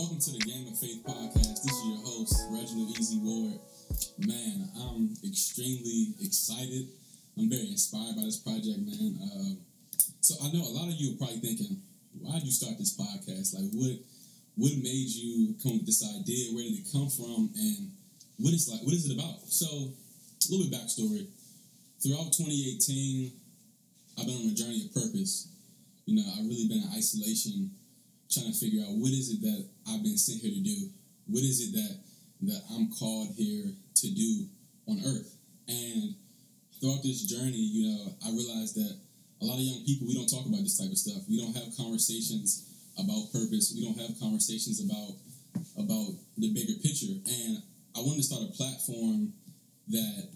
Welcome to the Game of Faith podcast. This is your host, Reginald Easy Ward. Man, I'm extremely excited. I'm very inspired by this project, man. Uh, so I know a lot of you are probably thinking, why did you start this podcast? Like, what what made you come with this idea? Where did it come from? And what is like? What is it about? So, a little bit backstory. Throughout 2018, I've been on a journey of purpose. You know, I've really been in isolation, trying to figure out what is it that I've been sent here to do. What is it that that I'm called here to do on Earth? And throughout this journey, you know, I realized that a lot of young people we don't talk about this type of stuff. We don't have conversations about purpose. We don't have conversations about about the bigger picture. And I wanted to start a platform that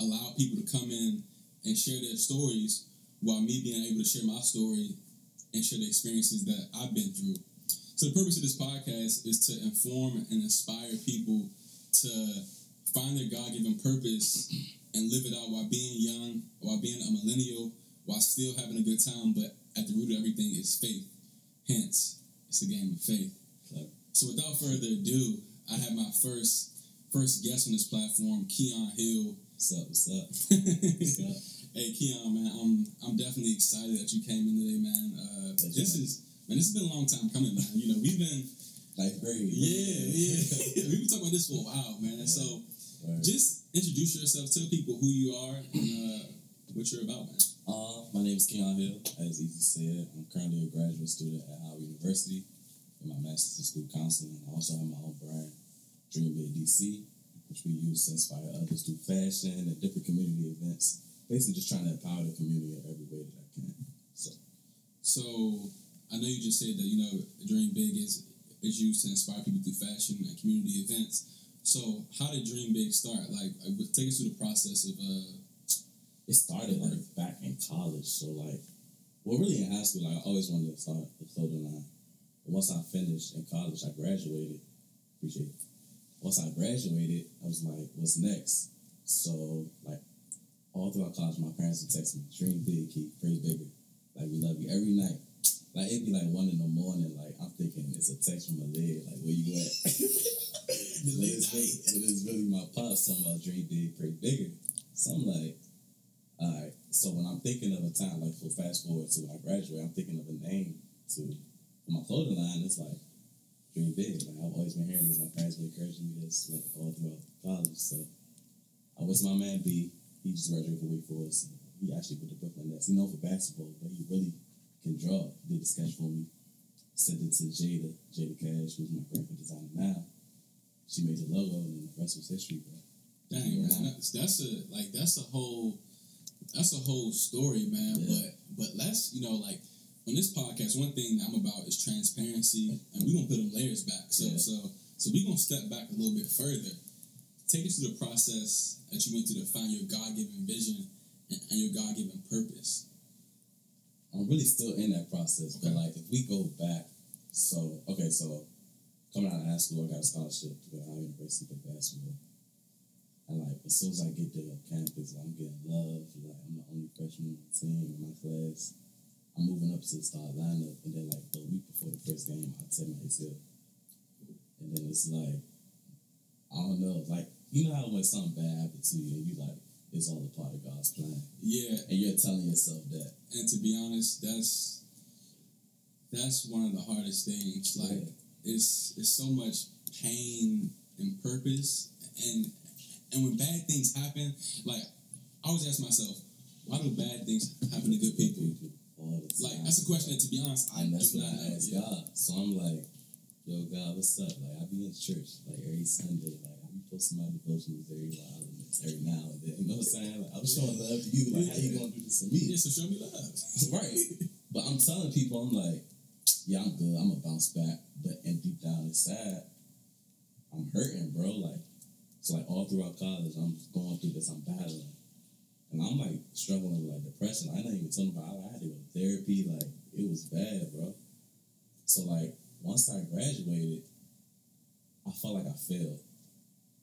allowed people to come in and share their stories while me being able to share my story and share the experiences that I've been through. So the purpose of this podcast is to inform and inspire people to find their God-given purpose and live it out while being young, while being a millennial, while still having a good time. But at the root of everything is faith. Hence, it's a game of faith. So without further ado, I have my first first guest on this platform, Keon Hill. What's up? What's up? What's up? Hey Keon, man, I'm I'm definitely excited that you came in today, man. Uh, this right. is man, this has been a long time coming, man. You know, we've been Ninth grade. yeah, yeah, we've been talking about this for a while, man. Yeah. So Word. just introduce yourself, tell people who you are and uh, what you're about, man. Uh, my name is Keon Hill. As Easy said, I'm currently a graduate student at Howard University in my master's in school counseling. And I also have my own brand, Dream Big DC, which we use to inspire others through fashion and different community events. Basically, just trying to empower the community in every way that I can. So, So I know you just said that you know Dream Big is is used to inspire people through fashion and community events. So how did Dream Big start? Like, uh, take us through the process of uh, it started like back in college. So like, well, really in high school, like, I always wanted to start a clothing line. But once I finished in college, I graduated. Appreciate it. Once I graduated, I was like, what's next? So like, all throughout college, my parents would text me, "Dream big, keep pray bigger." Like we love you every night. Like it'd be like one in the morning. Like I'm thinking it's a text from a lid. Like where you at? the lid's really, but it's really my pops talking about dream big, pray bigger. So I'm like, all right. So when I'm thinking of a time, like for fast forward to when I graduate, I'm thinking of a name to my clothing line. It's like dream big. Like I've always been hearing this. My parents been encouraging me this like all throughout college. So I was my man B. He just graduated from Wake Forest. He actually put the Brooklyn Nets. He known for basketball, but he really can draw. Did a sketch for me. Sent it to Jada, Jada Cash, who's my graphic designer now. She made the logo, and then the rest was history, bro. dang man, that's, that's a like that's a whole that's a whole story, man. Yeah. But but let's you know like on this podcast, one thing I'm about is transparency, and we're gonna put them layers back. So Yeah. so so we're gonna step back a little bit further. Take us through the process that you went through to find your God given vision and, and your God given purpose. I'm really still in that process, but like if we go back, so okay, so coming out of high school, I got a scholarship to go to Howard University to play basketball. And like as soon as I get there on campus, I'm getting love. Like I'm the only freshman on the team in my class. I'm moving up to the start lineup, and then like the week before the first game, I tear my ACL. And then it's like, I don't know, like you know how when something bad happens to you, and you like it's all a part of God's plan, Yeah, and you're telling yourself that. and to be honest, that's that's one of the hardest things. Like it's it's so much pain and purpose, and and when bad things happen, like I always ask myself, why do bad things happen to good people? all the time. Like that's a question that, to be honest, I and that's do what not I ask Yeah. God. So I'm like, yo, God, what's up? Like I be in church like every Sunday. Like Be posting my devotionals every while and every now and then. You know what I'm saying? Like I'm showing love to you. Like how you gonna do this to me? Yeah, so show me love. right. But I'm telling people, I'm like, yeah, I'm good. I'm gonna bounce back. But and deep down inside, I'm hurting, bro. Like, so like all throughout college, I'm going through this. I'm battling, and I'm like struggling with like depression. I didn't even tell them about. I had to go to therapy. Like, it was bad, bro. So like once I graduated, I felt like I failed.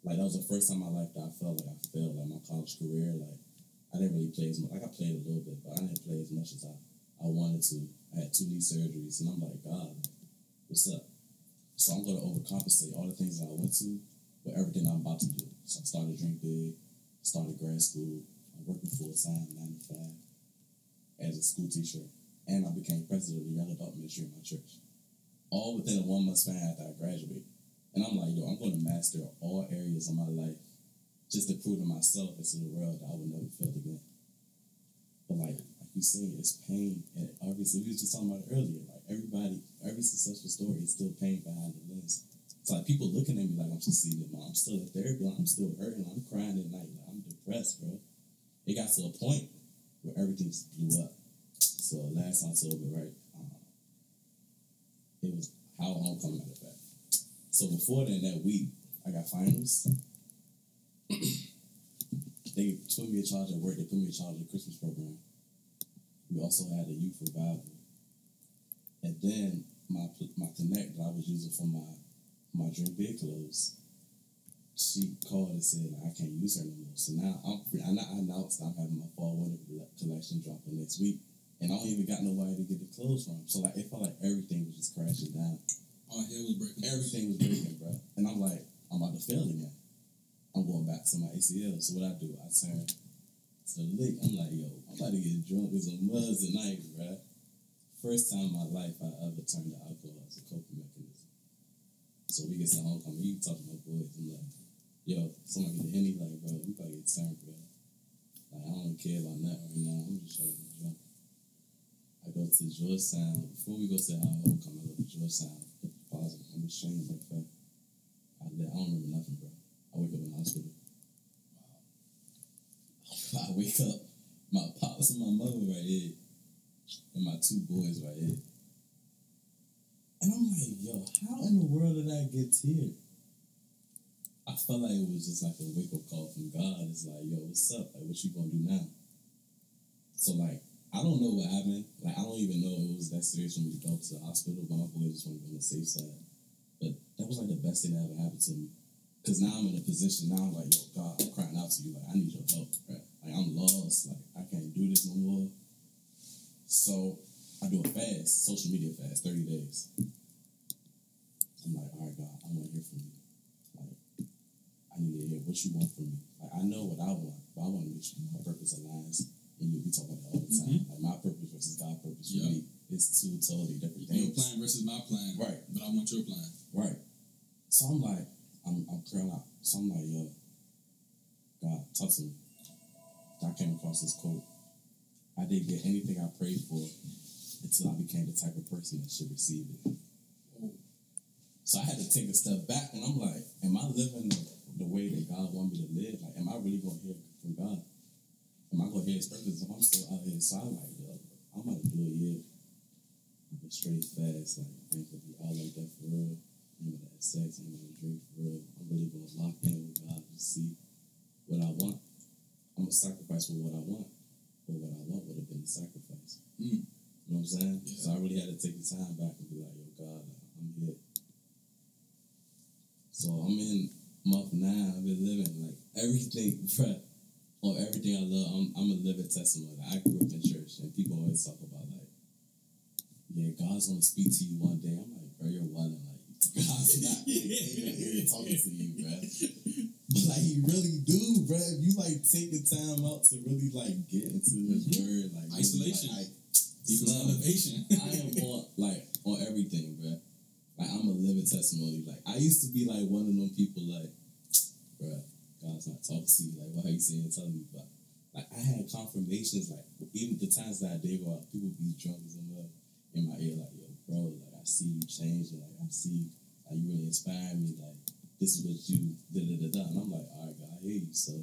Like that was the first time in my life that I felt like I failed. Like my college career, like I didn't really play as much. Like I played a little bit, but I didn't play as much as I, I wanted to. I had two knee surgeries, and I'm like, God, what's up? So I'm gonna overcompensate all the things that I went to with everything I'm about to do. So I started Dream Big, started grad school, I'm working full time, nine to five, as a school teacher, and I became president of the young adult ministry in my church. All within a one month span after I graduated. And I'm like, yo, I'm gonna master all areas of my life just to prove to myself and to the world that I would never fail again. But like like you say, it's pain and obviously we was just talking about it earlier. Like everybody, every successful story is still pain behind the lens. It's like people looking at me like I'm succeeding, but I'm still at therapy, like I'm still hurting, I'm crying at night, like I'm depressed, bro. It got to a point where everything blew up. So last October, right? Um, it was how homecoming. So before then, that week, I got finals. they put me in charge at work. They put me in charge of the Christmas program. We also had a youth revival, and then my my connect that I was using for my my Dream Big clothes. She called and said like, I can't use her no more. So now I'm free. I I announced I'm having my fall winter collection dropping next week, and I don't even got nobody to get the clothes from. So like it felt like everything was just crashing down. Was breaking. Everything was breaking, bro. And I'm like, I'm about to fail again. I'm going back to my ACL. So what I do, I turn to the lick. I'm like, yo, I'm about to get drunk as a muzz tonight, bro. First time in my life I ever turned to alcohol as a coping mechanism. So we get to homecoming, you talk to my boys, I'm like, yo, somebody get a henny, like, bro, we about to get turned, bro. Like, I don't care about that right now. I'm just trying to get drunk. I go to Georgetown. Before we go to our homecoming, I go to Georgetown, deposit. I'm ashamed of the fact. I, I don't remember nothing, bro. I wake up in the hospital. I wake up, my pops and my mother right here, and my two boys right here. And I'm like, yo, how in the world did I get here? I felt like it was just like a wake up call from God. It's like, yo, what's up? Like, what you gonna do now? So like, I don't know what happened. Like, I don't even know it was that serious when we to go to the hospital. But my boy just wanted to be on the safe side. But that was like the best thing that ever happened to me. Cause now I'm in a position. Now I'm like, yo, God, I'm crying out to you. Like, I need your help. Right? Like, I'm lost. Like, I can't do this no more. So I do a fast, social media fast, 30 days. I'm like, all right, God, I want to hear from you. Like, I need to hear what you want from me. Like, I know what I want, but I want to make sure my purpose aligns. And you, we talk about all the time. Mm-hmm. Like, my purpose versus God's purpose for Yep. me is two totally different things. Your plan versus my plan. Right. But I want your plan. Right. So I'm like, I'm, I'm out. So I'm like, yo, God, talk to me. I came across this quote. I didn't get anything I prayed for until I became the type of person that should receive it. So I had to take a step back and I'm like, am I living the, the way that God want me to live? Like, am I really going to hear from God? Am I going to hear purpose if I'm still out here? I'm like, yo, I'm about to do a year. Like a straight fast. Like, I ain't to be out like that for real. I ain't going to have sex. I ain't going to drink for real. I'm really going to lock in with God to see what I want. I'm going to sacrifice for what I want. But what I want would have been the sacrifice. Mm. You know what I'm saying? Yeah. So I really had to take the time back and be like, yo, God, I'm here. So I'm in month nine. I've been living like everything, bruh, or everything I love. I'm, I'm a living testimony. I grew up in church, and people always talk about like, yeah, God's gonna speak to you one day. I'm like, bro, you're wilding. Like, God's not here talking to you, bro. But like, he really do, bro. If you like take the time out to really like get into His Mhm. word, like really, Isolation. like, Equals Slum. elevation. I am on like on everything, bro. Like I'm a living testimony. Like I used to be like one of them people like, bruh, God's not talking to you. Like why are you saying telling me? But like I had confirmations. Like even the times that I did go out, people be drunk as a mug in my ear. Like yo, bro, like I see you changing. Like I see like you really inspire me. Like this is what you da da da da. And I'm like, all right, God, I hear you. So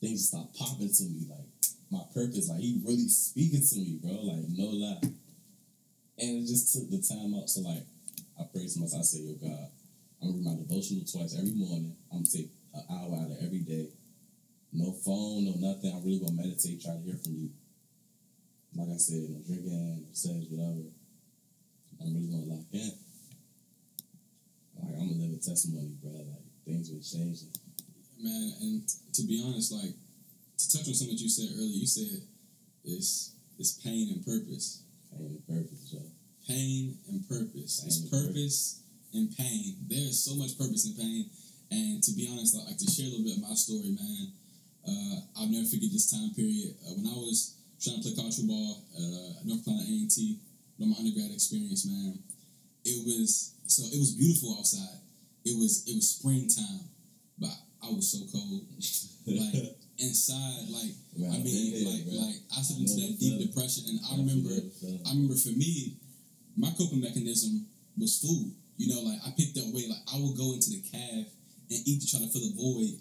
things start popping to me. Like my purpose, like he really speaking to me, bro. Like no lie. And it just took the time out. So like I pray so much. I say, yo God, I'm gonna read my devotional twice every morning. I'm take an hour out of every day. No phone, no nothing. I'm really gonna meditate, try to hear from you. Like I said, no drinking, no sex, whatever. I'm really gonna lock in. Like I'm gonna live a testimony, bro. Like things been changing. Man, and to be honest, like to touch on something that you said earlier, you said it's it's pain and purpose. Pain and purpose, Joe. Pain and purpose. Pain it's and purpose in pain. There is so much purpose in pain. And to be honest, I like to share a little bit of my story, man. Uh, I'll never forget this time period uh, when I was trying to play college football uh, at North Carolina A and T. My undergrad experience, man. It was so it was beautiful outside. It was it was springtime, but I was so cold. Like inside, like I mean, like like I slipped into that deep depression, and I I remember feel the feeling. I remember for me, my coping mechanism was food. You know, like I picked up weight. Like I would go into the caf and eat to try to fill a void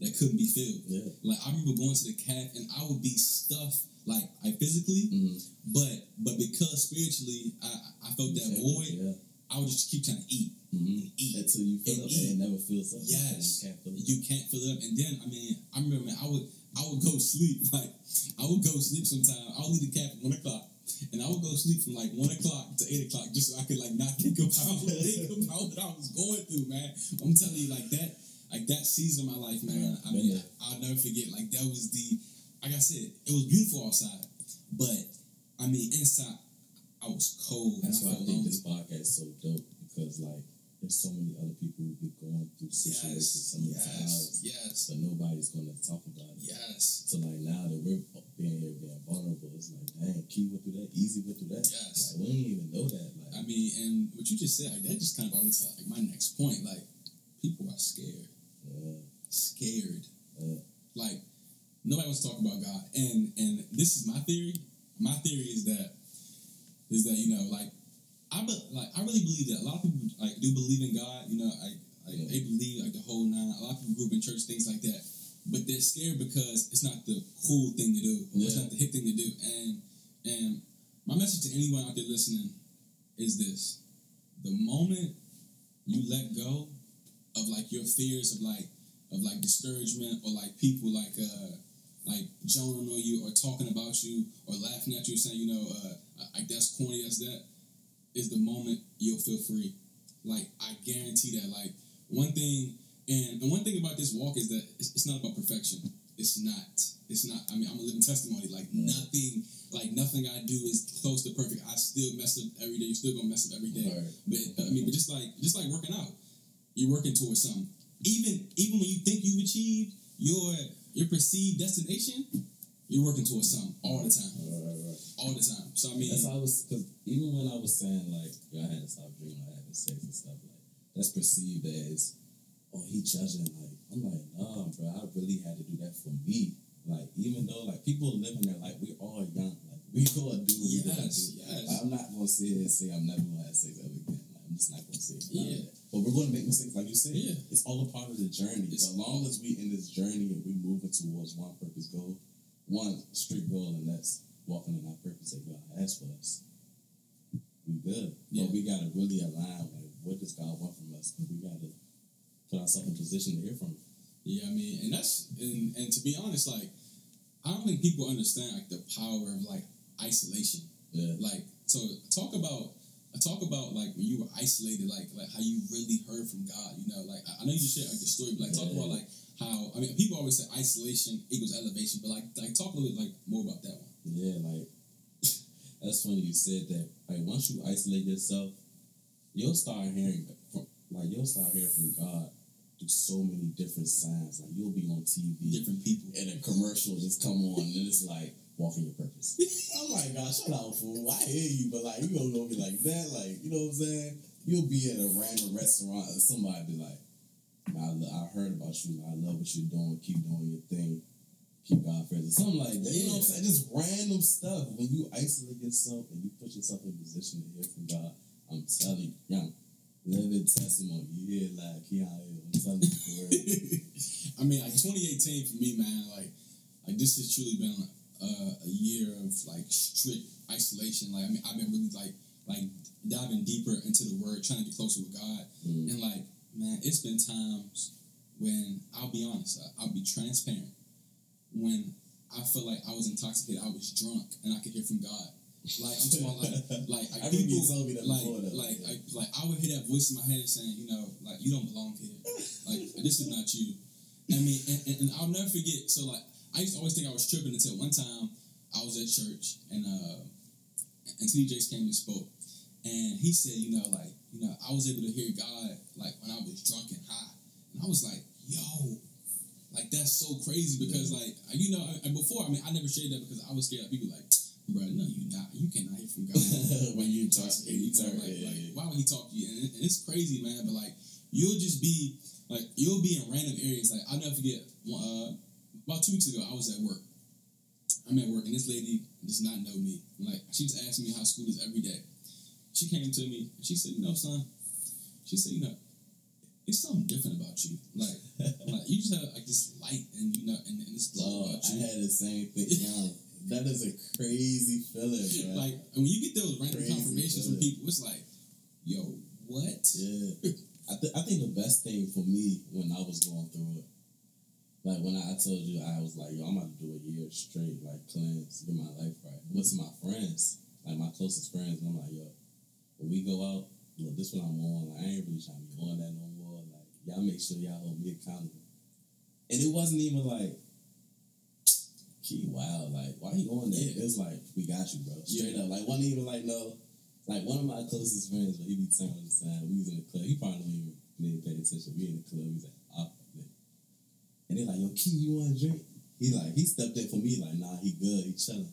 that couldn't be filled. Yeah. Like I remember going to the caf and I would be stuffed, like I physically, Mhm. but but because spiritually I I felt that void, Yeah. I would just keep trying to eat, Mm-hmm. eat. Until you feel And it, eat. and it never feels something. Yes. You can't feel it. You can't fill it up, and then I mean I remember man, I would I would go sleep like I would go sleep sometime. I would leave the caf at one o'clock. And I would go sleep from like one o'clock to eight o'clock just so I could like not think about think about what I was going through, man. I'm telling you, like that, like that season of my life, man. I mean. I'll never forget. Like that was the, like I said, it was beautiful outside, but I mean inside, I was cold. That's why I think lonely. this podcast is so dope because like there's so many other people who be going through situations Yes, similar to ours, yes, but nobody's gonna talk about it. yes, So like now that we're being here, being vulnerable, it's like, dang, Key went through that, Easy went through that. Yes. Like we didn't even know that. Like I mean, and what you just said, like that just kind of brought me to like my next point. Like people are scared. yeah, scared. Yeah. Like nobody wants to talk about God. And and this is my theory. My theory is that is that you know like I be, like I really believe that a lot of people like do believe in God. You know, like like Yeah. they believe like the whole nine. A lot of people grew up in church, things like that. But they're scared because it's not the cool thing to do. Or It's not the hip thing to do. And and my message to anyone out there listening is this: the moment you let go of like your fears of like of like discouragement or like people like uh like joning on you or talking about you or laughing at you saying you know uh like that's corny that's that is the moment you'll feel free. Like i guarantee that. Like one thing and, and one thing about this walk is that it's, it's not about perfection. It's not. It's not i mean i'm a living testimony. Like Right. nothing like nothing i do is close to perfect. I still mess up every day. You're still gonna mess up every day. Right. but I mean, but just like just like working out, you're working towards something. Even even when you think you've achieved your your perceived destination, you're working towards something all the time, Right, right, right. all the time. So I mean, That's how I was, because even when I was saying, like, yo, I had to stop drinking, I had to sex and stuff, like, that's perceived as, oh, he judging. Like, I'm like, nah, bro, I really had to do that for me. Like, even though, like, people living their life, we all young. Like, we all do what we gotta do. yes, yes, Like, I'm not going to sit here and say I'm never going to have sex ever again. Like, I'm just not going to say it. Yeah. But we're going to make mistakes, like you said. Yeah. It's all a part of the journey. It's As long as we in this journey and we moving towards one purpose goal, one strict goal, and that's walking in our purpose that God has for us. We good. Yeah. But we gotta really align like what does God want from us? And we gotta put ourselves in position to hear from him. yeah. I mean, and that's and and to be honest, like I don't think people understand like the power of like isolation. Yeah. Like so, talk about. Talk about like when you were isolated, like like how you really heard from God. You know, like I know you just shared like the story, but like talk Yeah. about like how I mean people always say isolation equals elevation, but like like talk a little bit like more about that one. Yeah, like that's funny you said that. Like once you isolate yourself, you'll start hearing from like you'll start hearing from God through so many different signs. Like you'll be on TV Different people. and a commercial just come on and it's like walking your purpose. I'm like, God, shut out, fool. I hear you, but like you don't know me like that. Like, you know what I'm saying? You'll be at a random restaurant and somebody be like, "Man, I, I heard about you. I love what you're doing. Keep doing your thing. Keep God first. Or something like that. You know what I'm saying? Just random stuff. When you isolate yourself and you put yourself in a position to hear from God, I'm telling you, young, living testimony. You hear like, he out here. I'm telling you. I mean, like 2018 for me, man. Like, like this has truly been uh, a year of like strict isolation. Like, I mean, I've been really like like diving deeper into the Word, trying to get closer with God. Mm. And like, man, it's been times when I'll be honest, I- I'll be transparent. When I felt like I was intoxicated, I was drunk, and I could hear from God. Like I'm talking about like like, like I people me that like before, though. like, like like I would hear that voice in my head saying, you know, like you don't belong here. Like this is not you. I mean, and, and, and I'll never forget. So like I used to always think I was tripping until one time I was at church and uh and T.D. Jakes came and spoke, and he said, you know, like you know, I was able to hear God like when I was drunk and high, and I was like, yo. Like that's so crazy because like you know I, before I mean I never shared that because I was scared of people like bro no you not you cannot hear from God when you talk, intoxicated. you talk, like, yeah, like, yeah. why would he talk to you? And, and it's crazy, man. But like, you'll just be like, you'll be in random areas. Like, I'll never forget. Uh, about two weeks ago, I was at work. I'm at work, and this lady does not know me. Like, she's asking me how school is every day. She came to me. and She said, "You know, son." She said, "You know, it's something different about you. Like, like you just have like this light, and you know, and, and this glow Oh, about I you." had the same thing. Yeah, that is a crazy feeling, bro. Like, and when you get those random Crazy confirmations from people, it's like, "Yo, what?" Yeah. I, th- I think the best thing for me when I was going through it, like when I, I told you I was like, yo, I'm about to do a year straight, like cleanse, get my life right. What's my friends, like my closest friends, and I'm like, yo, when we go out, look, this one I'm on. Like, I ain't really trying to be on that no more. Like, y'all make sure y'all hold me accountable. And it wasn't even like, Key, wow, like, why you on that? Yeah. It was like, we got you, bro. Straight Yeah. up. Like, wasn't even like, no, like one of my closest friends, but he be all the time, we was in the club. He probably don't even didn't pay attention. We in the club. He's like, oh, man. And they like, yo, Key, you want a drink? He like, he stepped in for me. Like, nah, he good. He chilling.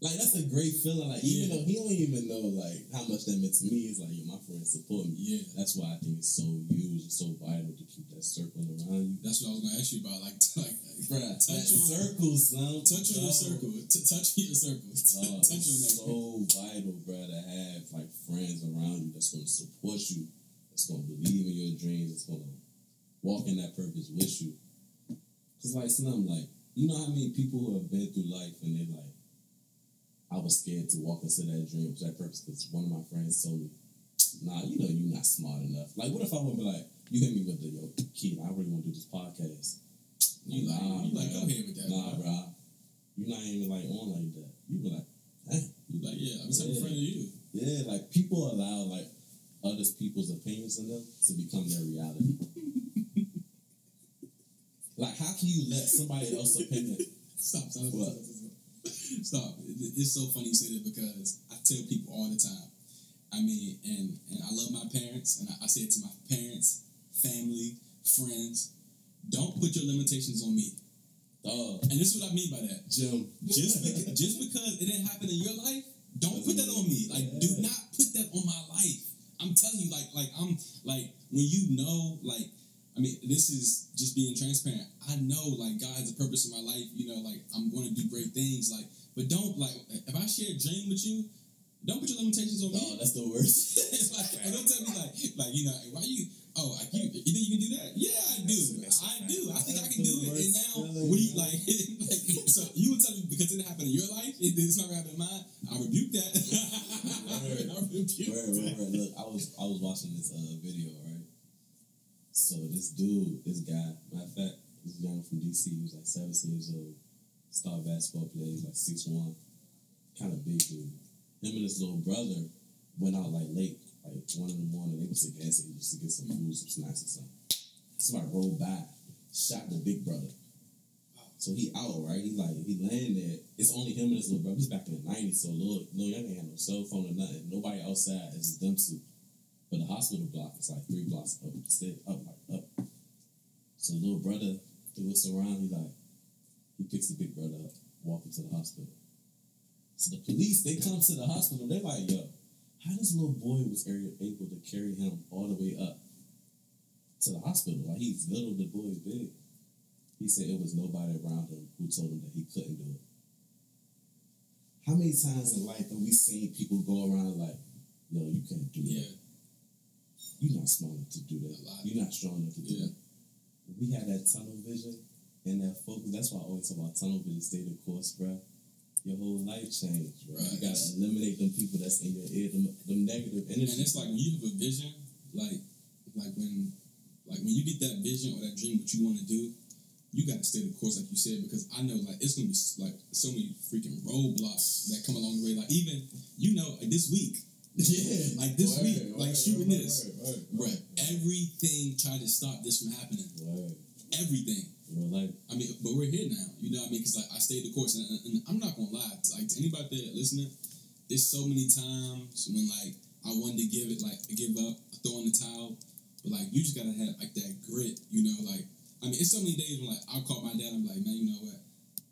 Like that's a great feeling. Like even though he don't even know like how much that meant to me, it's like yo, my friends support me. Yeah. That's why I think it's so huge, it's so vital to keep that circle around you. That's what I was gonna ask you about. Like, like Bruh, touch that on circle, son. touch on your circle. T- touch your circle. Oh, touch on that. so vital, bro, to have like friends around you that's gonna support you, that's gonna believe in your dreams, that's gonna walk in that purpose with you. Cause like some like you know how many people who have been through life and they like I was scared to walk into that dream, for that purpose, because one of my friends told me, "Nah, you know you're not smart enough." Like, what if I would be like, "You hit me with the yo, kid, I really want to do this podcast." You like, Nah, you like, go ahead with that. Nah, bro. bro. You're not even like on like that. You be like, dang. You like, yeah, I'm just in Yeah. front of you. Yeah, like people allow like other people's opinions in them to become their reality. like, how can you let somebody else's opinion? Stop, stop, stop, stop, stop, stop. It's so funny you say that because I tell people all the time. I mean, and and I love my parents, and I, I say it to my parents, family, friends. Don't put your limitations on me. Oh, And this is what I mean by that. Jim. Just because, just because it didn't happen in your life, don't put that on me. Like, do not put that on my life. I'm telling you, like, like I'm like when you know, like, I mean, this is just being transparent. I know, like, God has a purpose in my life. You know, like I'm going to do great things. Like, but don't like if I share a dream with you, don't put your limitations on No, me. that's the worst. it's like, and don't tell me like, like you know, why you? Oh, like you, you think you can do that? Yeah, I do. That's- that's a I fact. do. I think I can do it. And now, feeling, what do you like? like so you would tell me because it didn't happen in your life, it, it's not gonna happen in mine. I rebuke that. I rebuke Word, word, word. Look, I was I was watching this uh, video, right? So this dude, this guy, matter of fact, this young from DC, he was like 17 years old, star basketball player, he's like six one, kind of big dude. Him and his little brother went out like late, like one in the morning. They went to the gas station just to get some food, some snacks or something. Somebody rolled by, shot the big brother. So he out, right? He like he there. It's only him and his little brother. This back in the nineties, so little little young had no cell phone or nothing. Nobody outside. It's just them two. But the hospital block is like three blocks up up like up. So little brother, he looks around. He like he picks the big brother up, walk him to the hospital. So the police they come to the hospital. They like, yo, how this little boy was able to carry him all the way up to the hospital? Like he's little, the boy is big. He said it was nobody around him who told him that he couldn't do it. How many times in life have we seen people go around like, yo, you can't do Yeah, that. You're not smart enough to do that. A lot. You're not strong enough to do Yeah. that. We had that tunnel vision and that focus. That's why I always talk about tunnel vision, stay the course, bro. Your whole life changed, bro. You gotta eliminate them people that's in your ear, them, them negative energy. and it's like when you have a vision, like like when like when you get that vision or that dream, what you want to do, you got to stay the course, like you said, because I know like it's gonna be like so many freaking roadblocks that come along the way. Like even you know like this week, yeah, like this Word, week, like shooting word, this, word, word, Bruh, word. everything tried to stop this from happening. Word. Everything. Real. I mean, but we're here now. You know what I mean? Because like, I stayed the course, and, and I'm not gonna lie. Like to anybody there listening, there's so many times when like I wanted to give it like give up, throw in the towel. But like you just gotta have like that grit, you know, like I mean it's so many days when like I'll call my dad, I'm like, man, you know what?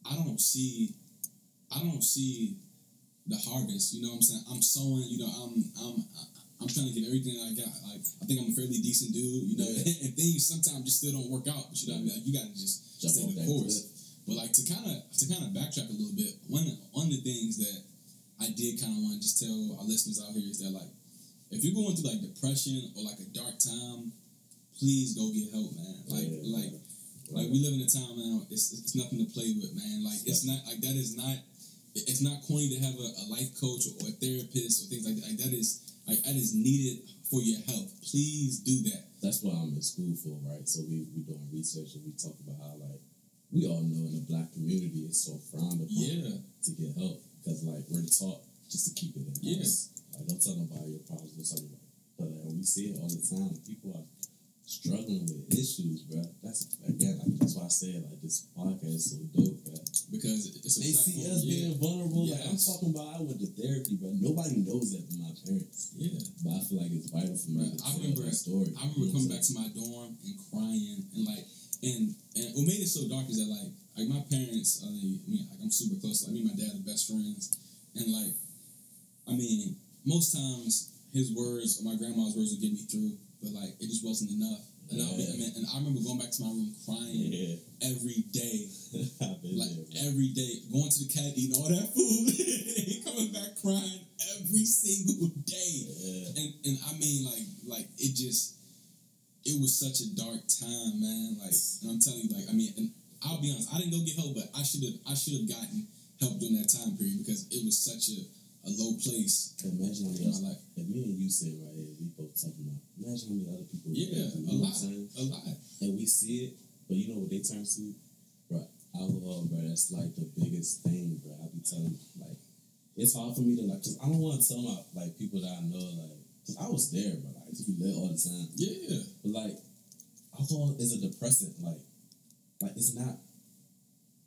I don't see I don't see the harvest, you know what I'm saying? I'm sowing, you know, I'm I'm I'm trying to give everything I got. Like I think I'm a fairly decent dude, you know, Yeah. and things sometimes just still don't work out. But you know, what I mean? like you gotta just Jump stay the course. But like to kind of to kind of backtrack a little bit, one one of the things that I did kind of want to just tell our listeners out here is that like if you're going through like depression or like a dark time, please go get help, man. Like Yeah, like like we live in a time now. It's it's nothing to play with, man. Like it's not like that is not. It's not corny to have a, a life coach or a therapist or things like that. Like that is like that is needed for your health. Please do that. That's what I'm in school for, right? So we we doing research and we talk about how like we all know in the black community it's so frowned upon Yeah. to get help because like we're taught just to keep it in Yeah. house. Like don't tell nobody your problems. Don't tell nobody. But like, we see it all the time. People are struggling with issues, bro. That's again, like that's why I said like this podcast is so dope, bro. Because it's a They see us yeah. being vulnerable. Like I'm talking about, I went to therapy, but nobody knows that but my parents. Yeah. But I feel like it's vital for me Right. to I remember- story. I remember coming back to my dorm and crying and like and and what made it so dark is that like like my parents uh, I mean, I mean like I'm super close like me and my dad are best friends and like I mean most times his words or my grandma's words would get me through but like it just wasn't enough. And, I'll I mean, and I remember going back to my room crying Yeah, every day. Like there, every day. Going to the cat eating all that food. And coming back crying every single day. Yeah. and and I mean like like it just it was such a dark time, man. Like and I'm telling you, like I mean, and I'll be honest, I didn't go get help, but I should have I should have gotten help during that time period because it was such a, a low place Imagine in many my life. if me and you sit right here, we both talking about. Imagine how many other people. Yeah, through, a lot, what I'm saying? a lot. And we see it, but you know what they turn to, bro. Alcohol, bro. That's like the biggest thing, bro. I be telling like, it's hard for me to like, cause I don't want to tell my like people that I know, like, cause I was there, but like, I used to be lit all the time. Yeah, But like, alcohol is a depressant. Like, like it's not,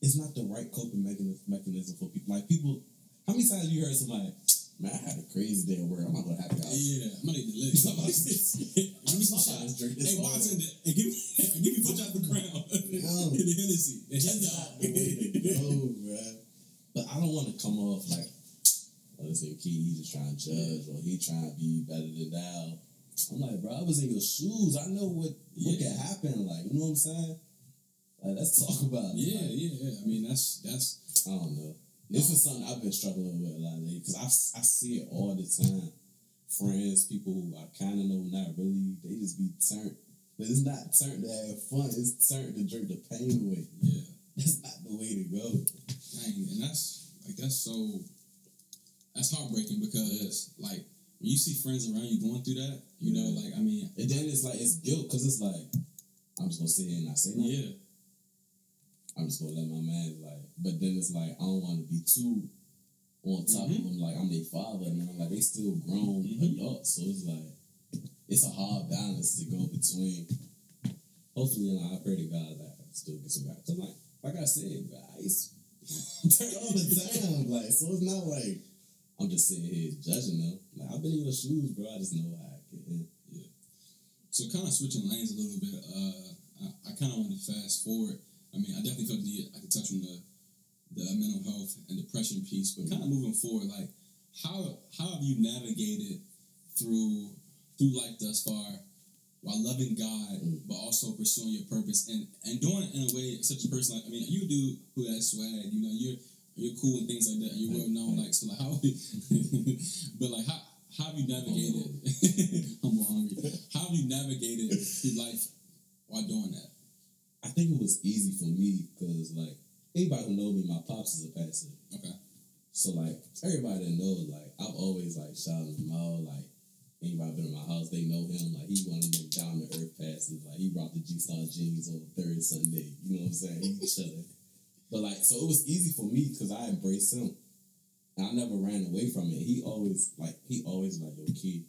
it's not the right coping mechanism for people. Like people, how many times have you heard somebody, man, I had a crazy day at work. I'm not gonna have y'all. yeah. I'm gonna need to live. give me some shots. drink this Hey, all bartender, hey, give me and give me four shots of crown. No. the Hennessy. The That's not the way to go, bruh. But I don't want to come off like, oh, this nigga Key, he's just trying to judge or he trying to be better than thou. I'm like, bro, I was in your shoes. I know what what Yeah. can happen. Like, you know what I'm saying? Like, let's talk about it. Yeah, Like, yeah, yeah. I mean, that's that's I don't know. This is something I've been struggling with a lot lately because I, I see it all the time. Friends, people who I kind of know, not really, they just be turned. But it's not turned to have fun. It's turned to drink the pain away. yeah. That's not the way to go. Dang, and that's like that's so that's heartbreaking because like when you see friends around you going through that, you know, like I mean, And then it's like it's guilt because it's like I'm just gonna sit here and not say nothing. yeah, I'm just gonna let my man like. But then it's like I don't want to be too on top Mhm. of them. Like I'm their father now. Like they still grown Mhm. adults, so it's like it's a hard balance to go between. Hopefully, you know, I pray to God that I still get some guys. Cause like like I said, guys, turn all the time. Like so, it's not like I'm just sitting here judging them. Like I've been in your shoes, bro. I just know how I can. in. So kind of switching lanes a little bit. Uh, I, I kind of want to fast forward. I mean, I definitely felt the need. I could touch on the the mental health and depression piece, but kind of moving forward, like how how have you navigated through through life thus far while loving God, Mm. but also pursuing your purpose and and doing it in a way such a person like I mean, you do who has swag. You know, you're you're cool and things like that. And you're well known, like so. Like how, but like how how have you navigated? Humble hungry. How have you navigated through life while doing that? I think it was easy for me because like anybody who know me, my pops is a pastor. Okay. So like everybody that knows, like I've always like shouted him out. Like anybody been in my house, they know him. Like he one of them down to earth pastors. Like he brought the G Star jeans on third Sunday. You know what I'm saying? He chilling. But like so it was easy for me because I embraced him. And I never ran away from it. He always like he always like, yo, kid,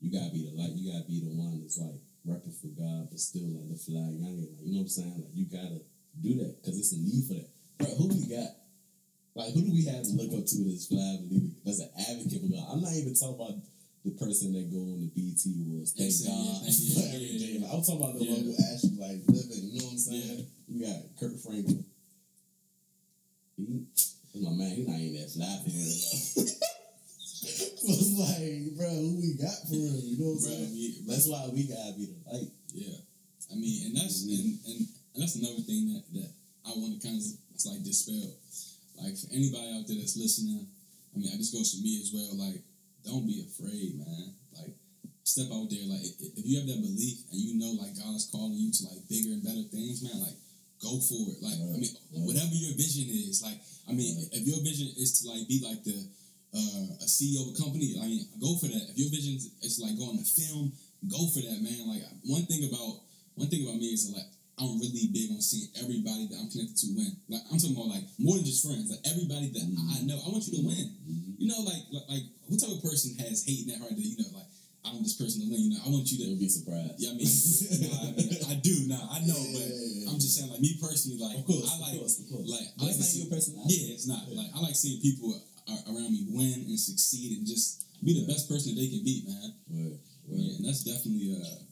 you gotta be the light, you gotta be the one that's like repping for God, but still like the flag. Like, you know what I'm saying? Like you gotta do that because it's a need for that. Bro, who we got? Like who do we have to look up to flag believer that's an advocate for God? I'm not even talking about the person that go on the BET was thank yeah, God yeah, for everything. yeah. Like, I'm talking about the one who actually like living. You know what I'm saying? We got Kirk Franklin. He, that's my man. He not even that fly for real. like, bro, who we got for real? You know what I'm Bro, saying? That's why we gotta be the light. Yeah, I mean, and that's Mhm. and, and and that's another thing that that I want to kind of it's like dispel. Like for anybody out there that's listening, I mean, it just goes to me as well. Like, don't be afraid, man. Like, step out there. Like, if you have that belief and you know, like, God is calling you to like bigger and better things, man. Like, go for it. Like, I mean, right. whatever your vision is. Like, I mean, Right. if your vision is to like be like the uh, a CEO of a company, I mean, go for that. If your vision is like going to film, go for that, man. Like one thing about one thing about me is that, like I'm really big on seeing everybody that I'm connected to win. Like I'm talking about like more than just friends. Like everybody that I know, I want you to win. Mm-hmm. You know, like like, like what type of person has hate in their heart that you know, like I want this person to win. You know, I want you to. You'll be surprised. Yeah, I mean, no, I mean, I do. Nah, I know, Yeah, but yeah, yeah, I'm just saying, like me personally, like Of course, I like, of course, of course. like I like that's to not see your personality. yeah, it's not. Like I like seeing people around me win and succeed and just be the best person that they can be, man. Word, word. Yeah, and that's definitely uh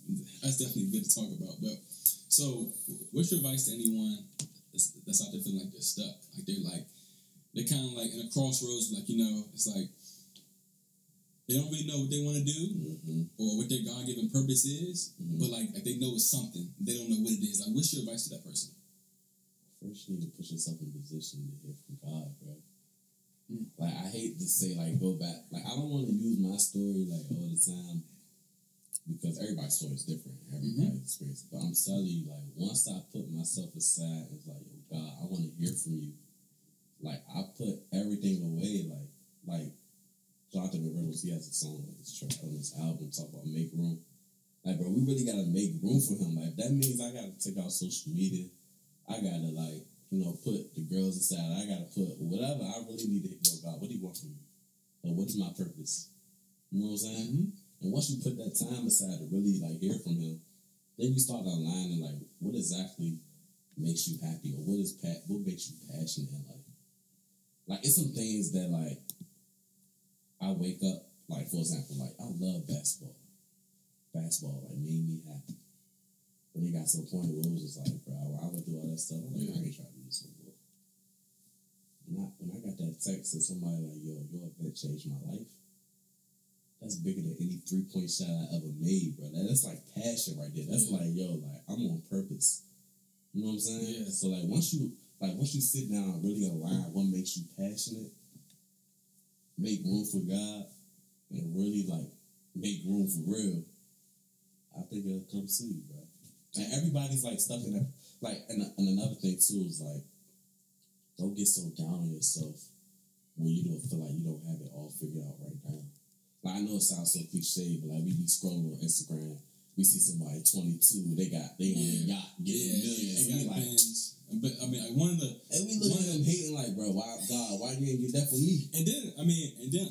that's definitely good to talk about. But so, what's your advice to anyone that's, that's out there feeling like they're stuck? Like they're like they're kind of like in a crossroads. Like you know, it's like they don't really know what they want to do Mm-hmm. or what their God given purpose is, Mhm. but like, like they know it's something. They don't know what it is. Like, what's your advice to that person? First, you need to put yourself in position to hear from God, bro. Mm. Like I hate to say, like go back. Like I don't want to use my story like all the time because everybody's story is different. Everybody's experience. But I'm telling you, like once I put myself aside, it's like, yo, God, I want to hear from you. Like I put everything away. Like like Jonathan McReynolds, he has a song on his track on his album talk about make room. Like, bro, we really gotta make room for him. Like that means I gotta take out social media. I gotta like, you know, put the girls aside. I gotta put whatever I really need to yo, God, what do you want from me? Or what is my purpose? You know what I'm saying? Mm-hmm. And once you put that time aside to really like hear from him, then you start aligning like what exactly makes you happy or what is pa- what makes you passionate in life. Like it's some things that like I wake up like for example like I love basketball. Basketball like made me happy. But it got to a point where it was just like, bro, I went through all that stuff. I'm like, I ain't trying to do no more. When I, when I got that text and somebody like, yo, your event changed my life, that's bigger than any three point shot I ever made, bro. That, that's like passion right there. That's Yeah. like, yo, like I'm on purpose. You know what I'm saying? Yeah. So like once you like once you sit down and really align what makes you passionate, make room for God, and really like make room for real, I think it'll come to you, bro. And everybody's like stuck in that. Like, and, and another thing too is like, don't get so down on yourself when you don't feel like you don't have it all figured out right now. Like, I know it sounds so cliche, but like we be scrolling on Instagram, we see somebody 22, they got they on a yacht getting Yeah, millions. they and we got like, bands. But I mean, like one of the and we look one at of them hating like, bro, why God, why you ain't get that for me? And then, I mean, and then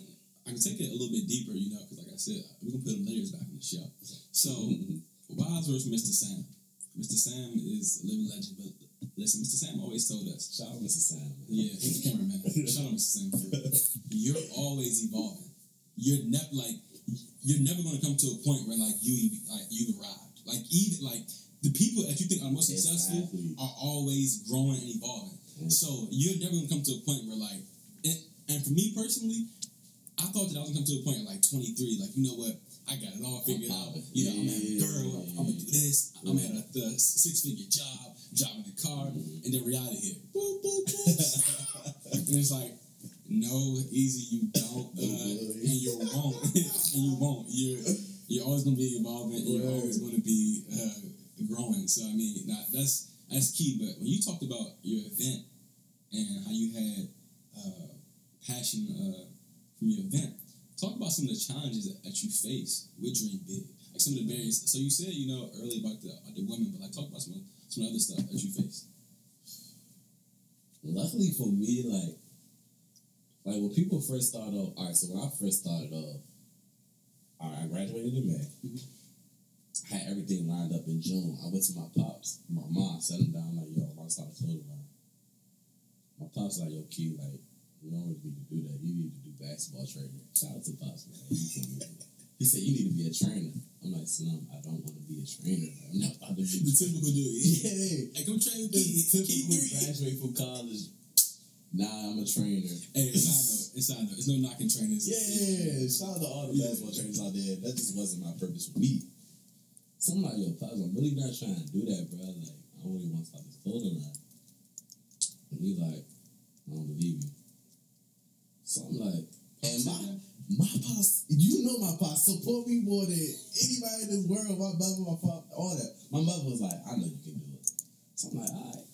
I can take it a little bit deeper, you know, because like I said, we can put them layers back in the show. So, versus Mr. Sam. Mr. Sam is a living legend, but listen, Mr. Sam always told us, Shout out Mr. Sam. man. yeah, he's the cameraman. Shout out Mr. Sam. You're always evolving. You're never like you're never going to come to a point where like you like you've arrived. Like even like the people that you think are most successful Exactly. are always growing and evolving. Mm. So you're never gonna come to a point where like, and, and for me personally, I thought that I was gonna come to a point at like 23, like you know what, I got it all figured out. You know, I'm gonna have a Yeah, girl, yeah, I'm gonna do this, I'm gonna have a, the six figure job, driving a car, Mhm. and then reality hit. Boop, boop, boop. and it's like, no, easy, you don't, uh, and you won't, and you won't. You're you're always gonna be evolving. You're Right. always gonna be uh, growing. So I mean, nah, that's that's key. But when you talked about your event and how you had uh, passion uh, from your event, talk about some of the challenges that, you face with Dream Big. Like some of the barriers. So you said you know earlier about the the women, but like talk about some some other stuff that you faced. Luckily for me, like, like when people first start off, all right. So when I first started off, all right, I graduated in May. Mhm. I had everything lined up in June. I went to my pops, my mom, sat him down like, yo, I want to start a clothing line. My pops like, yo, key, like, you don't need to do that. You need to do basketball training. Shout out to pops, man. He told me. He said, "You need to be a trainer." I'm like, "Slim, I don't want to be a trainer. Like, I'm not about to be The typical dude. Yeah. yeah." Hey, come train with The Keith. typical graduate from college. Nah, I'm a trainer. Hey, it's side note. It's side note. It's no knocking trainers. Yeah, shout out to all the Yeah. basketball trainers out there. That just wasn't my purpose for me. So I'm like, yo, Pops, I'm really not trying to do that, bro. Like, I really want to start this clothing line. And he like, I don't believe you. So I'm like, and my my pops, you know my pops support me more than anybody in this world. My mother, my father, all that. My mother was like, I know you can do it. So I'm like, all right.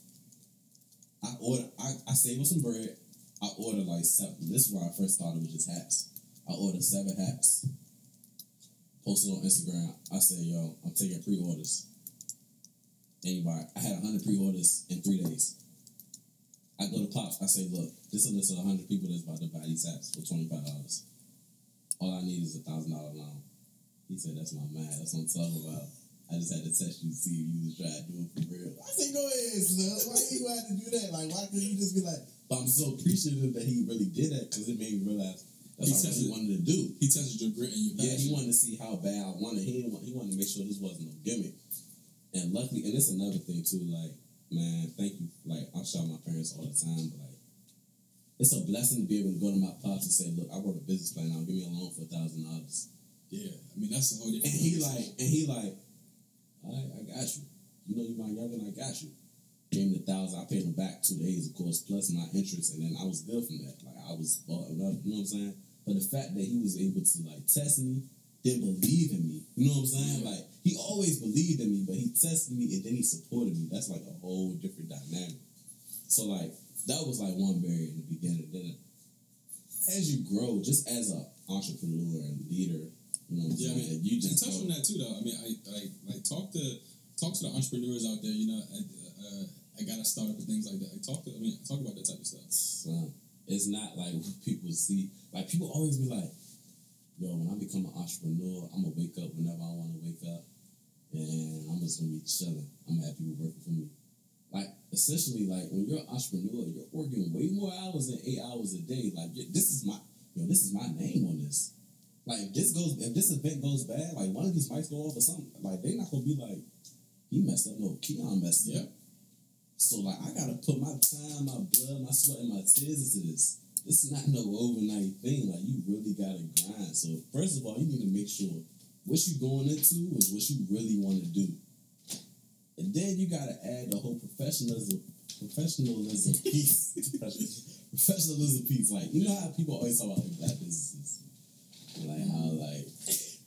I order, I, I save up some bread. I ordered like seven. This is where I first started with just hats. I ordered seven hats. Posted on Instagram. I said, yo, I'm taking pre-orders. Anybody? I had 100 pre-orders in three days. I go to Pops. I say, look, this is a list of 100 people that's about to buy these hats for $25. All I need is a $1,000 loan. He said, that's my man. That's what I'm talking about. I just had to test you to see if you was trying to do it for real. I said, go ahead, Slim. Why you had to do that? Like, why couldn't you just be like, but I'm so appreciative that he really did that because it made me realize that's He what I really tested- wanted to do. He tested your grit and your passion. Yeah, he wanted to see how bad I wanted. He he wanted to make sure this wasn't no gimmick. And luckily, and it's another thing too. Like, man, thank you. Like, I shout my parents all the time, but like, it's a blessing to be able to go to my pops and say, "Look, I wrote a business plan now. Give me a loan for a thousand dollars." Yeah, I mean that's the whole different. And he like, and he like, all right, I got you. You know, you my younger, and I got you. Gave him the thousand. I paid him back two days, of course, plus my interest, and then I was good from that. Like I was bought up. You know what I'm saying? But the fact that he was able to like test me, then believe in me. You know what I'm saying? Yeah. Like he always believed in me, but he tested me and then he supported me. That's like a whole different dynamic. So like that was like one barrier in the beginning. Then as you grow, just as an entrepreneur and leader, you know what I'm Yeah, I saying? mean, you and just touch on that too, though. I mean, I, I like talk to talk to the entrepreneurs out there. You know, I, uh, I got to start up and things like that. I talk to, I mean, talk about that type of stuff. Son, it's not like people see. Like people always be like, "Yo, when I become an entrepreneur, I'm gonna wake up whenever I want to wake up, and I'm just gonna be chilling. I'm gonna have people working for me." Like essentially, like when you're an entrepreneur, you're working way more hours than eight hours a day. Like this is my, yo, this is my name on this. Like if this goes, if this event goes bad, like one of these mics go off or something, like they're not gonna be like, he messed up. No, Keon messed up. So like I gotta put my time, my blood, my sweat, and my tears into this. This is not no overnight thing. Like you really gotta grind. So first of all, you need to make sure what you going into is what you really want to do. And then you gotta add the whole professionalism professionalism piece. professionalism piece. Like you know how people always talk about like black businesses. Like how like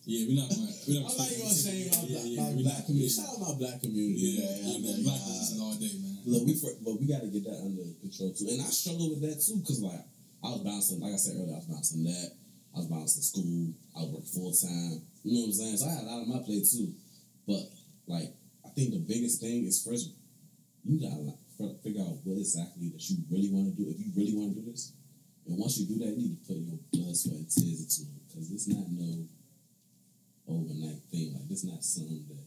Yeah, we're not going. We're I'm not not gonna say my, yeah, black, yeah, my black community. Shout out my black community. yeah, yeah, man. Black businesses all day, man. Look, we for, but we got to get that under control too, and I struggle with that too because like I was bouncing, like I said earlier, I was bouncing that, I was bouncing school, I working full time. You know what I'm saying? So I had a lot on my plate too, but like I think the biggest thing is first you gotta figure out what exactly that you really want to do. If you really want to do this, and once you do that, you need to put your blood, sweat, and tears into it because it's not no overnight thing. Like it's not something that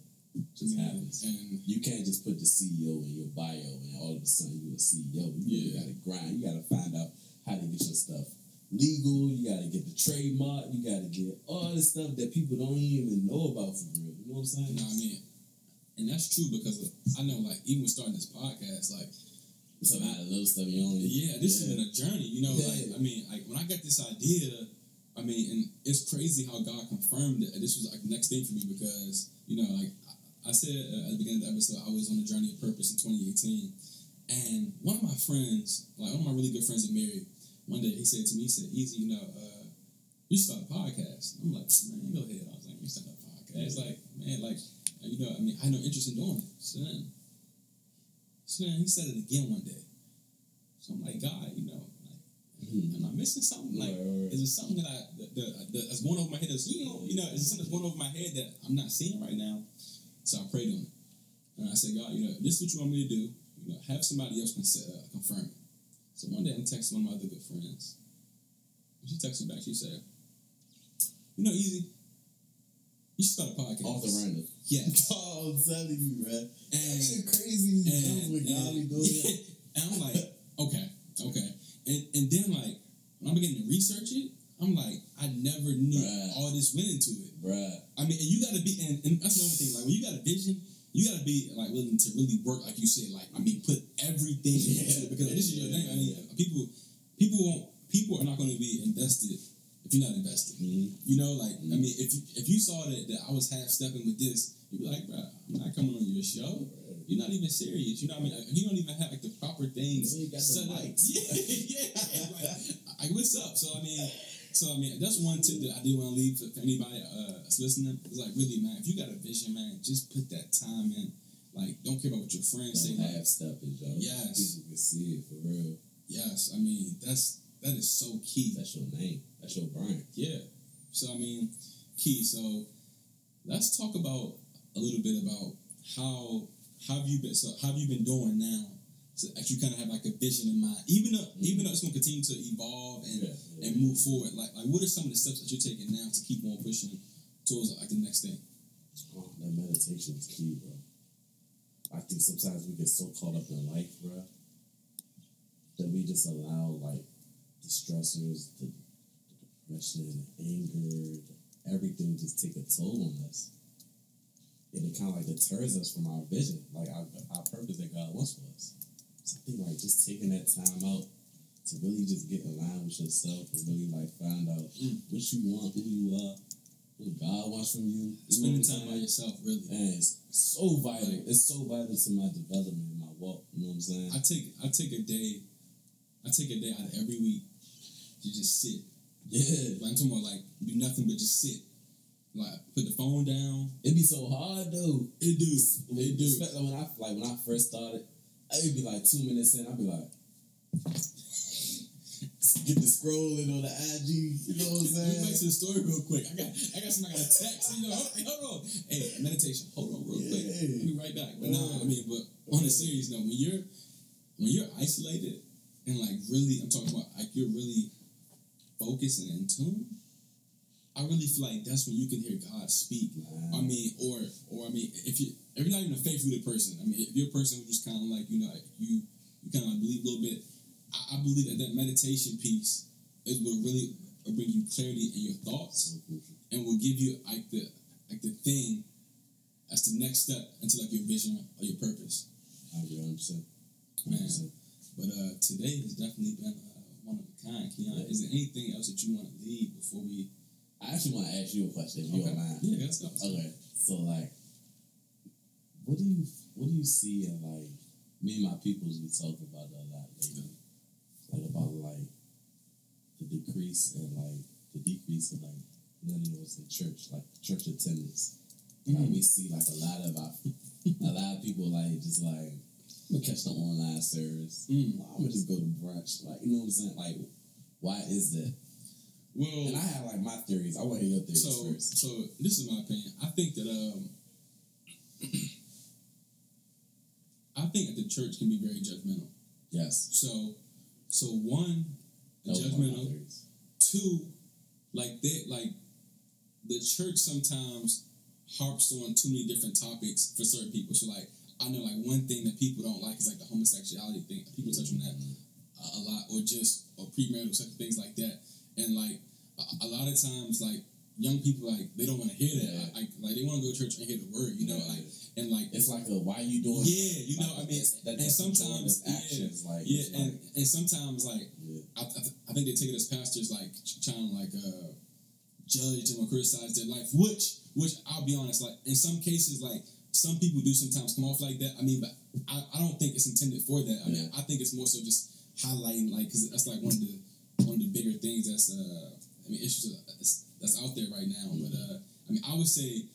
just Man, happens. And You can't just put the CEO in your bio and all of a sudden you're a CEO. You Yeah. gotta grind. You gotta find out how to get your stuff legal. You gotta get the trademark. You gotta get all this stuff that people don't even know about for real. You know what I'm saying? You know what I mean? And that's true because of, I know, like, even starting this podcast, like, It's a lot of little stuff you only. yeah, this has been a journey. You know, Yeah. like, I mean, like, when I got this idea, I mean, and it's crazy how God confirmed it. This was like the next thing for me because, you know, like, I- said uh, at the beginning of the episode, I was on a journey of purpose in 2018. And one of my friends, like, one of my really good friends, married. one day he said to me, he said, Easy, you know, uh, you start a podcast. I'm like, man, go ahead. I was like, you start a podcast. Like, man, like, you know, I mean, I had no interest in doing it. So then, so he said it again one day. So I'm like, God, you know, like, Mhm. am I missing something? Like, Right, right, right. is there something that I that, that, that- that's going over my head? That's you know, you know, is there something that's going over my head that I'm not seeing right now? So I prayed on it, and I said, God, you know, this is what you want me to do. You know, have somebody else uh, confirm it. So one day I'm texting one of my other good friends. And she texted me back. She said, "You know, easy. You should start a podcast." Off the random. Yeah. Oh, I'm telling you, man. And the crazy and, God be yeah. and I'm like, okay, okay. And and then like when I'm beginning to research it, I'm like, I never knew Right. all this went into it. Bruh. really work like you said. Like I mean, put everything Yeah. into it because this is your Yeah, thing. I mean, yeah. people people won't people are not going to be invested if you're not invested. Mhm. You know, like I Mhm. mean, if you if you saw that that I was half stepping with this, you'd be like, bro, I'm not coming on your show. You're not even serious. You know what I mean? Like, You don't even have like the proper things You got set up. Yeah, yeah. Like, like, what's up? So I mean, so I mean, that's one tip that I do want to leave for, anybody uh, listening. It's like really, man, if you got a vision, man, just put that time in. Like, don't care about what your friends say. Don't Like, half step it, yo. Yes. People can see it for real. yes, I mean, that's that is so key. That's your name. That's your brand. Yeah. So I mean, key. So let's talk about a little bit about how have you been so how have you been doing now? So as you kind of have like a vision in mind, even though mm-hmm. even though it's going to continue to evolve and Yeah. yeah. and move forward. Like like what are some of the steps that you're taking now to keep on pushing towards like the next thing? Oh, that meditation is key, bro. I think sometimes we get so caught up in life, bro, that we just allow like the stressors, the, the depression, anger, everything just take a toll on us. And it kind of like deters us from our vision, like our, our purpose that God wants for us. So I think like just taking that time out to really just get in line with yourself and really like find out Mm. what you want, who you are, what God wants from you. Spending time by yourself, really. Man, it's so vital. It's so vital to my development, my walk. You know what I'm saying? I take I take a day, I take a day out of every week to just sit. yeah. Like I'm talking about like do nothing but just sit. Like put the phone down. It'd be so hard though. It do. It do. Especially when I like when I first started, it'd be like two minutes in, I'd be like get the scrolling on the IG, you know what I'm saying? Let me back to the story real quick. I got I got somebody got a text. You know, hold, on. Hey, meditation. Hold on real quick. Yeah. I'll be right back. But nah, I mean, but on a serious note, when you're when you're isolated and like really, I'm talking about like you're really focused and in tune. I really feel like that's when you can hear God speak. Man. I mean, or or I mean, if you if you're not even a faith rooted person, I mean, if you're a person who just kind of like you know you you kind of believe a little bit, I, I believe that that meditation piece is what really will bring you clarity in your thoughts and will give you like the like the thing as the next step into like your vision or your purpose. I agree 100%. Man. 100%. But uh, today has definitely been uh, one of a kind. Keon, is there anything else that you want to leave before we? I actually want to ask you a question if you don't mind. Yeah, let's go. Okay, so like, what do you what do you see in like me and my peoples we talk about that a lot lately, like about like the decrease and like the decrease in like millennials in church, like church attendance. Like Mhm. we see like a lot of our, a lot of people like just like I'm gonna catch the online service. Mm. I'm gonna just go to brunch. Like you know what I'm saying? Like, why is that? Well, And I have like my theories. I want to hear your theories so first. so this is my opinion. I think that um, I think that the church can be very judgmental. Yes. So, so one, That was one judgmental. Two, like that, like the church sometimes harps on too many different topics for certain people. So like I know like one thing that people don't like is like the homosexuality thing. People touch on that a, a lot, or just or premarital sex things like that. And like a, a lot of times, like young people like they don't want to hear that. Yeah. Like, like they want to go to church and hear the word, you know. Yeah. Like and like It's like a why you doing? yeah, you know. Like, I mean, that, and sometimes actions like yeah, it's and like, and sometimes like yeah. I, I, I think they take it as pastors like trying to like uh, judge them or criticize their life, which which I'll be honest, like in some cases, like some people do sometimes come off like that. I mean, but I, I don't think it's intended for that. I mean, I think it's more so just highlighting like because that's like one of the one of the bigger things that's uh I mean issues that's, that's out there right now. But uh I mean, I would say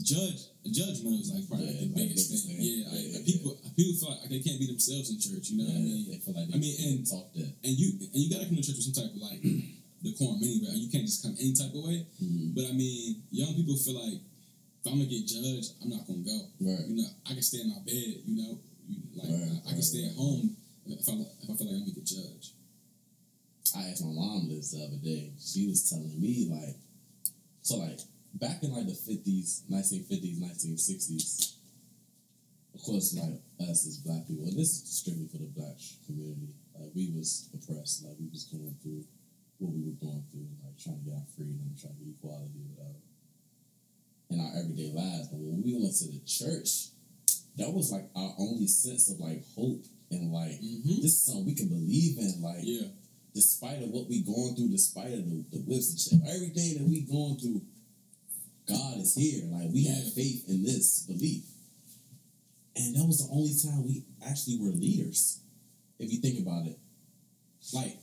judge judgment is like probably Yeah, like the like biggest biggest thing. thing. Yeah, Yeah, like, yeah, people people feel like they can't be themselves in church. You know what I mean? they feel like they I mean, and- talk that. and you and you gotta come to church with some type of like decorum anyway. You can't just come any type of way. Mhm. But I mean, young people feel like if I'm gonna get judged, I'm not gonna go. Right. You know, I can stay in my bed. You know, like Right, I, I can right, stay right, at home if I if I feel like I'm gonna get judged. I asked my mom this the other day. She was telling me like, so like back in like the fifties, nineteen fifties, nineteen sixties. Of course, like us as black people, and this is strictly for the black community. Like we was oppressed, like we was going through what we were going through, like trying to get our freedom, trying to get equality, whatever, in our everyday lives. But when we went to the church, that was like our only sense of like hope and like Mm-hmm. this is something we can believe in. Like Yeah. Despite of what we going through, despite of the, the whips and shit, everything that we going through, God is here. Like we had faith in this belief. And that was the only time we actually were leaders. If you think about it. Like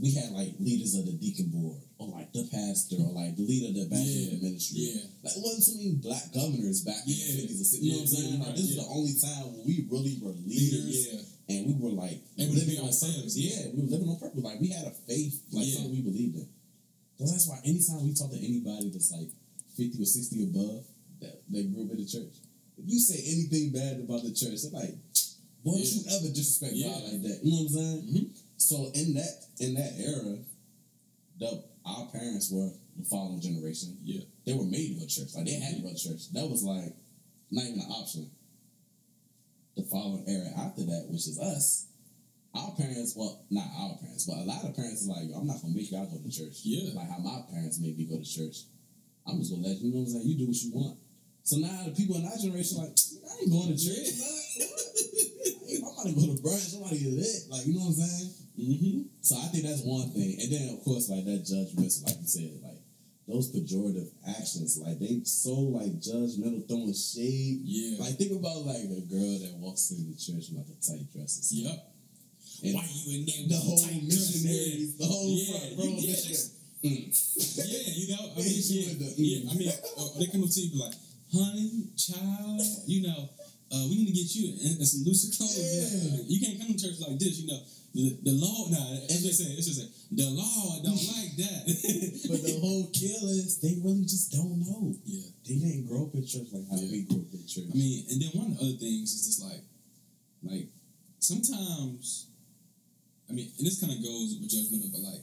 we had like leaders of the deacon board or like the pastor or like the leader of the back Yeah. ministry. Yeah. Like it wasn't so many black governors back in Yeah. the 50s or 60s. You know what I'm saying? Like right, this was the only time when we really were leaders and we were like to living on purpose. yeah. We were living on purpose. Like we had a faith, like something we believed in. So that's why anytime we talk to anybody that's like fifty or sixty above that they grew up in the church, if you say anything bad about the church, they're like, "Why don't you ever disrespect. God like that?" You know what I'm saying? Mhm. So in that in that era, the our parents were the following generation. Yeah. They were made to go to church. Like they had to go to church. That was like not even an option. The following era after that, which is us, our parents, well, not our parents, but a lot of parents is like, I'm not gonna make y'all go to church. Yeah. Like how my parents made me go to church. I'm just gonna let you, you know what I'm saying? You do what you want. So now the people in our generation like, I ain't going to church. man. I ain't- I'm about to go to brunch. I'm about to get lit. Like, you know what I'm saying? Mm-hmm. So I think that's one thing. And then of course like that judgment, like you said, like those pejorative actions, like they so like judgmental, throwing shade. Yeah. Like think about like a girl that walks into the church with like a tight dress or something. Yep. And Why you in there the whole missionaries, the whole Yeah, front row yeah. Mm. Yeah, you know, I mean, yeah, yeah, mm. I mean, uh, they come up to you and be like, honey, child, you know, uh, we need to get you in, in some looser clothes. You. Yeah. you can't come to church like this, you know. The, the law, nah, as they say, it's just say, the law don't like that. But the whole kill is they really just don't know. yeah. They didn't grow up in church like how Yeah. we grew up in church. I mean, and then one of the other things is just like, like sometimes, I mean, and this kind of goes with judgmental, but like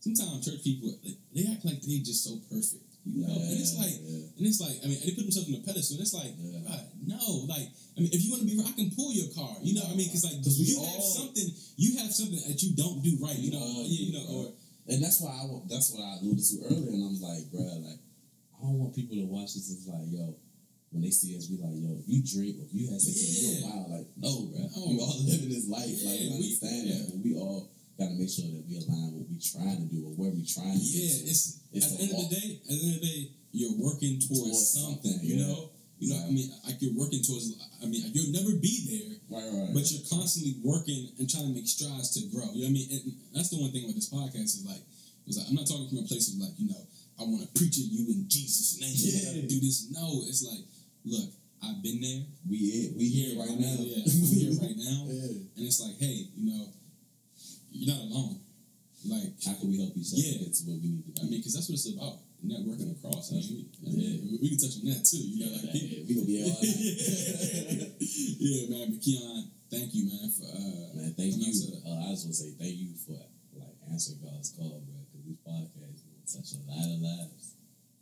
sometimes church people they, they act like they just so perfect, you know, and it's like, yeah. and it's like, I mean, they put themselves on a pedestal, and it's like, Yeah. No, like, I mean, if you want to be, right, I can pull your car, you know, what I mean, because like, 'Cause we you have something, you have something that you don't do right, you know, all yeah, you do, know, bro. or And that's why I that's what I alluded to earlier, and I'm like, bruh, like I don't want people to watch this It's like, yo, when they see us, be like, yo, if you drink or if you have sex, Yeah. you're wild. Like, no, bruh, No. we all living this life. like, Yeah, we we- understand yeah. that, but we all gotta make sure that we align what we trying to do or where we trying to get yeah, to. it's, It's at the end of the day, at the end of the day, you're working towards, Towards something, something, you yeah. know, you know, I mean, like you're working towards, I mean, you'll never be there, right, right. but you're constantly working and trying to make strides to grow. You know what I mean? And that's the one thing with this podcast is like, is like I'm not talking from a place of like, you know, I want to preach at you in Jesus' name. You Yeah. gotta do this. No, it's like, look, I've been there. we we here right now. Yeah, I'm here right now. Yeah. And it's like, hey, you know, you're not alone. Like, How can we help each other Yeah. get to where we need to do. I mean, because that's what it's about. Networking across. I mean, Yeah. I mean, we, can touch on that too. You know, like yeah, we gonna be all yeah, man. But Keon, thank you, man, for uh, Man, thank you. to- Uh, I just want to say thank you for like answering God's call, bro. Because this podcast will touch a lot of lives.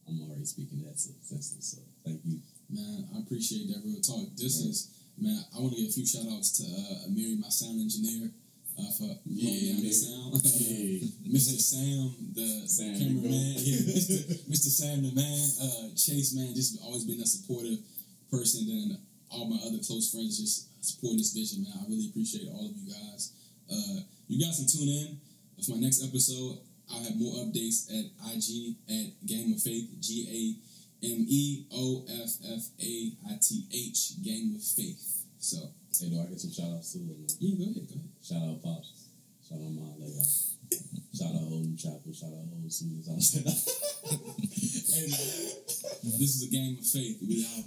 I'm already speaking that to senses, so thank you. Man, I appreciate that real talk. This Right. is man. I want to give a few shout outs to uh, Amiri, my sound engineer, uh, for Yeah, holding down the Amiri. sound. Yeah. Mr. Sam, the Sam, cameraman. Yeah, Mr. Mr. Sam, the man. Uh, Chase, man, just always been a supportive person. Then all my other close friends just supporting this vision, man. I really appreciate all of you guys. Uh, you guys can tune in for my next episode. I'll have more updates at IG at Game of Faith, G A M E O F F A I T H, Game of Faith. So, Hey, do I get some shout outs too? yeah, go ahead, go ahead. Shout out Pops. Shout out my layout. Uh, shout out Old Chapel. Shout out Old. Hey, man, this is a game of faith. We out.